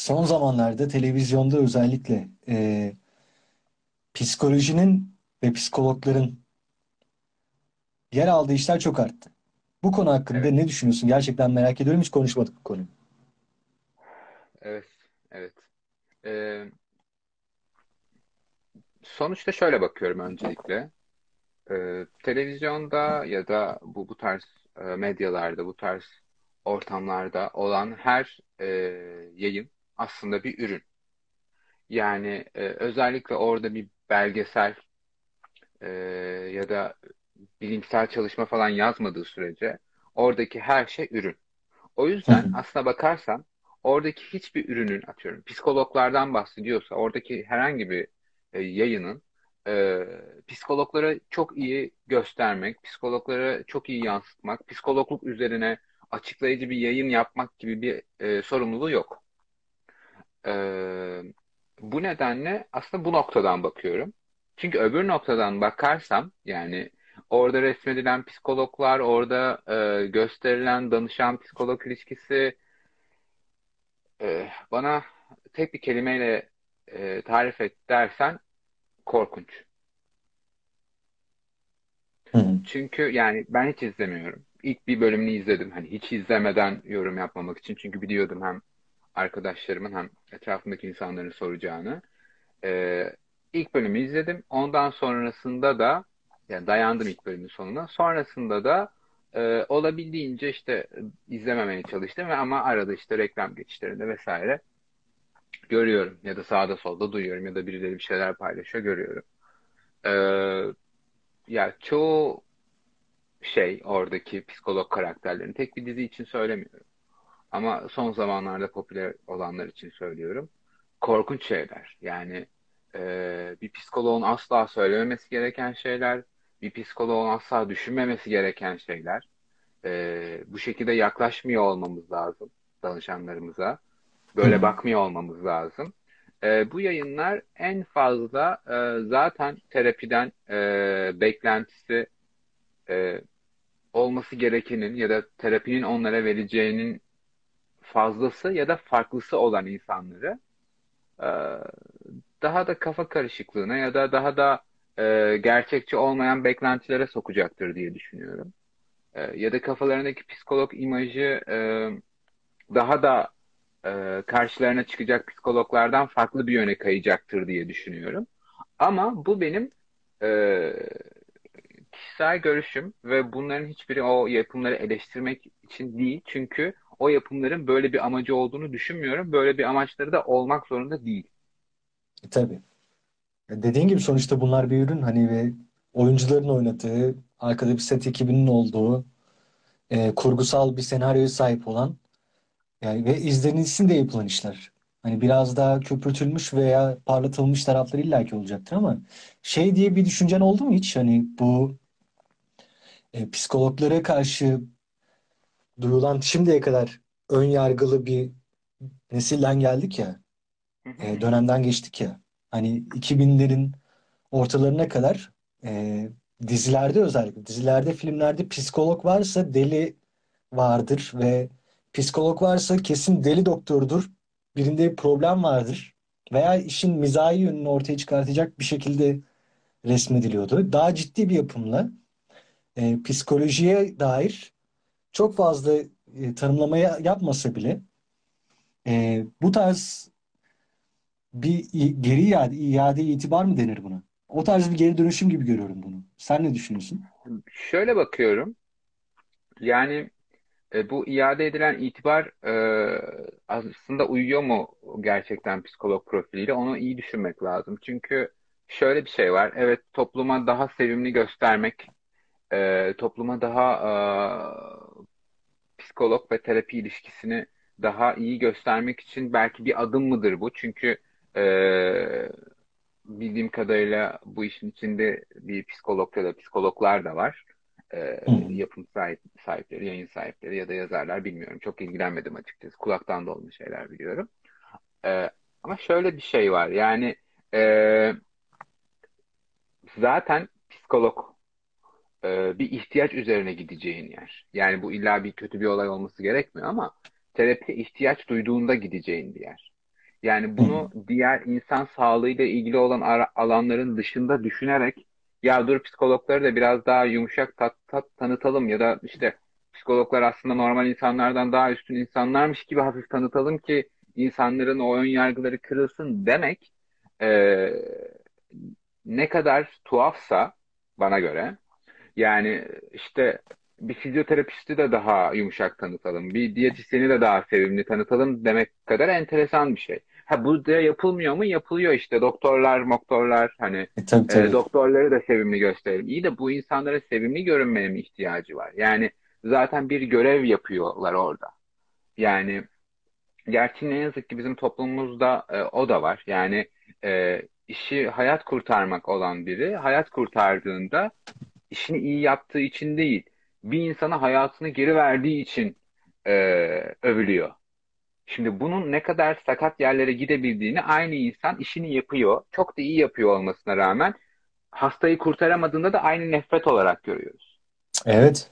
son zamanlarda televizyonda özellikle e, psikolojinin ve psikologların yer aldığı işler çok arttı. Bu konu hakkında Evet, ne düşünüyorsun? Gerçekten merak ediyorum. Hiç konuşmadık bu konuyu. evet, evet. Ee, sonuçta şöyle bakıyorum öncelikle. Ee, televizyonda ya da bu bu tarz e, medyalarda, bu tarz ortamlarda olan her e, yayın aslında bir ürün. Yani e, özellikle orada bir belgesel e, ya da bilimsel çalışma falan yazmadığı sürece oradaki her şey ürün. O yüzden aslına bakarsan oradaki hiçbir ürünün atıyorum psikologlardan bahsediyorsa oradaki herhangi bir e, yayının e, psikologlara çok iyi göstermek, psikologlara çok iyi yansıtmak, psikologluk üzerine açıklayıcı bir yayın yapmak gibi bir e, sorumluluğu yok. E, bu nedenle aslında bu noktadan bakıyorum. Çünkü öbür noktadan bakarsam yani orada resmedilen psikologlar, orada e, gösterilen danışan psikolog ilişkisi e, bana tek bir kelimeyle e, tarif et dersen korkunç. Hı hı. Çünkü yani ben hiç izlemiyorum. İlk bir bölümünü izledim. Hani hiç izlemeden yorum yapmamak için. Çünkü biliyordum hem arkadaşlarımın hem etrafımdaki insanların soracağını. Ee, ilk bölümü izledim. Ondan sonrasında da yani dayandım ilk bölümün sonuna. Sonrasında da e, olabildiğince işte e, izlememeye çalıştım ve ama arada işte reklam geçişlerinde vesaire görüyorum ya da sağda solda duyuyorum ya da birileri bir şeyler paylaşıyor görüyorum. Ee, ya çoğu şey oradaki psikolog karakterlerini tek bir dizi için söylemiyorum. Ama son zamanlarda popüler olanlar için söylüyorum. Korkunç şeyler. Yani e, bir psikoloğun asla söylememesi gereken şeyler, bir psikoloğun asla düşünmemesi gereken şeyler. E, bu şekilde yaklaşmıyor olmamız lazım danışanlarımıza. Böyle hı. bakmıyor olmamız lazım. E, bu yayınlar en fazla e, zaten terapiden e, beklentisi e, olması gerekenin ya da terapinin onlara vereceğinin fazlası ya da farklısı olan insanları e, daha da kafa karışıklığına ya da daha da e, gerçekçi olmayan beklentilere sokacaktır diye düşünüyorum. E, ya da kafalarındaki psikolog imajı daha da karşılarına çıkacak psikologlardan farklı bir yöne kayacaktır diye düşünüyorum. Ama bu benim kişisel görüşüm ve bunların hiçbiri o yapımları eleştirmek için değil. Çünkü o yapımların böyle bir amacı olduğunu düşünmüyorum. Böyle bir amaçları da olmak zorunda değil. E, tabii. Dediğin gibi sonuçta bunlar bir ürün hani ve oyuncuların oynadığı, arkada bir set ekibinin olduğu, e, kurgusal bir senaryoya sahip olan yani ve izlenilsin de yapılan işler. Hani biraz daha köpürtülmüş veya parlatılmış tarafları illaki olacaktır ama şey diye bir düşüncen oldu mu hiç? Hani bu e, psikologlara karşı duyulan şimdiye kadar ön yargılı bir nesilden geldik ya, e, dönemden geçtik ya. Hani 2000'lerin ortalarına kadar e, dizilerde özellikle dizilerde, filmlerde psikolog varsa deli vardır ve psikolog varsa kesin deli doktordur. Birinde bir problem vardır. Veya işin mizahi yönünü ortaya çıkartacak bir şekilde resmediliyordu. Daha ciddi bir yapımla e, psikolojiye dair çok fazla e, tanımlamaya yapmasa bile e, bu tarz bir geri iade, iade itibar mı denir buna? O tarz bir geri dönüşüm gibi görüyorum bunu. Sen ne düşünüyorsun? Şöyle bakıyorum. Yani e, bu iade edilen itibar e, aslında uyuyor mu gerçekten psikolog profiliyle? Onu iyi düşünmek lazım. Çünkü şöyle bir şey var. Evet topluma daha sevimli göstermek, e, topluma daha e, psikolog ve terapi ilişkisini daha iyi göstermek için belki bir adım mıdır bu? Çünkü e, bildiğim kadarıyla bu işin içinde bir psikolog ya da psikologlar da var. Hı. yapım sahip, sahipleri, yayın sahipleri ya da yazarlar bilmiyorum. Çok ilgilenmedim açıkçası. Kulaktan dolma şeyler biliyorum. Ee, ama şöyle bir şey var. Yani e, zaten psikolog e, bir ihtiyaç üzerine gideceğin yer. Yani bu illa bir kötü bir olay olması gerekmiyor ama terapi ihtiyaç duyduğunda gideceğin bir yer. Yani Hı hı. bunu diğer insan sağlığıyla ilgili olan ara- alanların dışında düşünerek ya dur psikologları da biraz daha yumuşak tat, tat tanıtalım ya da işte psikologlar aslında normal insanlardan daha üstün insanlarmış gibi hafif tanıtalım ki insanların o ön yargıları kırılsın demek e, ne kadar tuhafsa bana göre yani işte bir fizyoterapisti de daha yumuşak tanıtalım, bir diyetisyeni de daha sevimli tanıtalım demek kadar enteresan bir şey. Ha bu da yapılmıyor mu? Yapılıyor işte doktorlar, moktorlar hani E, tabii e, tabii. doktorları da sevimli gösterelim. İyi de bu insanlara sevimli görünmeye mi ihtiyacı var? Yani zaten bir görev yapıyorlar orada. Yani gerçi ne yazık ki bizim toplumumuzda e, o da var. Yani e, işi hayat kurtarmak olan biri hayat kurtardığında işini iyi yaptığı için değil, bir insana hayatını geri verdiği için e, övülüyor. Şimdi bunun ne kadar sakat yerlere gidebildiğini aynı insan işini yapıyor. Çok da iyi yapıyor olmasına rağmen hastayı kurtaramadığında da aynı nefret olarak görüyoruz. Evet.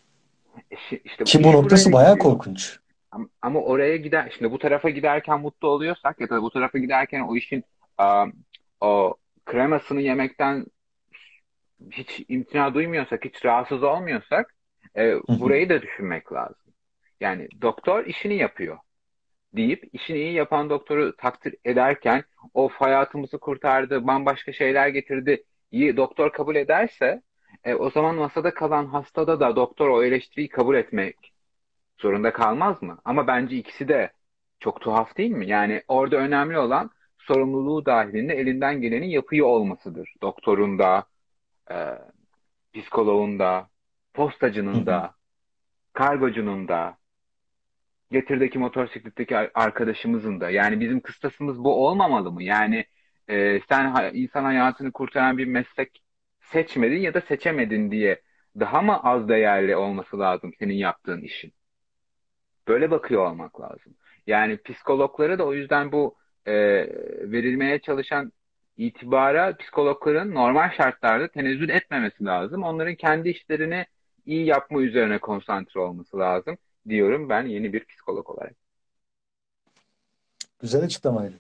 İşte, işte Ki bu noktası bayağı gidiyor. korkunç. Ama, ama oraya gider, şimdi bu tarafa giderken mutlu oluyorsak ya da bu tarafa giderken o işin a, o kremasını yemekten hiç imtina duymuyorsak, hiç rahatsız olmuyorsak e, burayı da düşünmek lazım. Yani doktor işini yapıyor deyip işini iyi yapan doktoru takdir ederken of hayatımızı kurtardı, bambaşka şeyler getirdi, iyi doktor kabul ederse e, o zaman masada kalan hastada da doktor o eleştiriyi kabul etmek zorunda kalmaz mı? Ama bence ikisi de çok tuhaf değil mi? Yani orada önemli olan sorumluluğu dahilinde elinden geleni yapıyor olmasıdır. Doktorun da, e, psikoloğun da, postacının da, kargocunun da, getirdeki motosikletteki ar- arkadaşımızın da. Yani bizim kıstasımız bu olmamalı mı? Yani e, sen insan hayatını kurtaran bir meslek seçmedin ya da seçemedin diye daha mı az değerli olması lazım senin yaptığın işin? Böyle bakıyor olmak lazım. Yani psikologlara da o yüzden bu e, verilmeye çalışan itibara psikologların normal şartlarda tenezzül etmemesi lazım. Onların kendi işlerini iyi yapma üzerine konsantre olması lazım diyorum ben yeni bir psikolog olarak. Güzel açıklamaydı.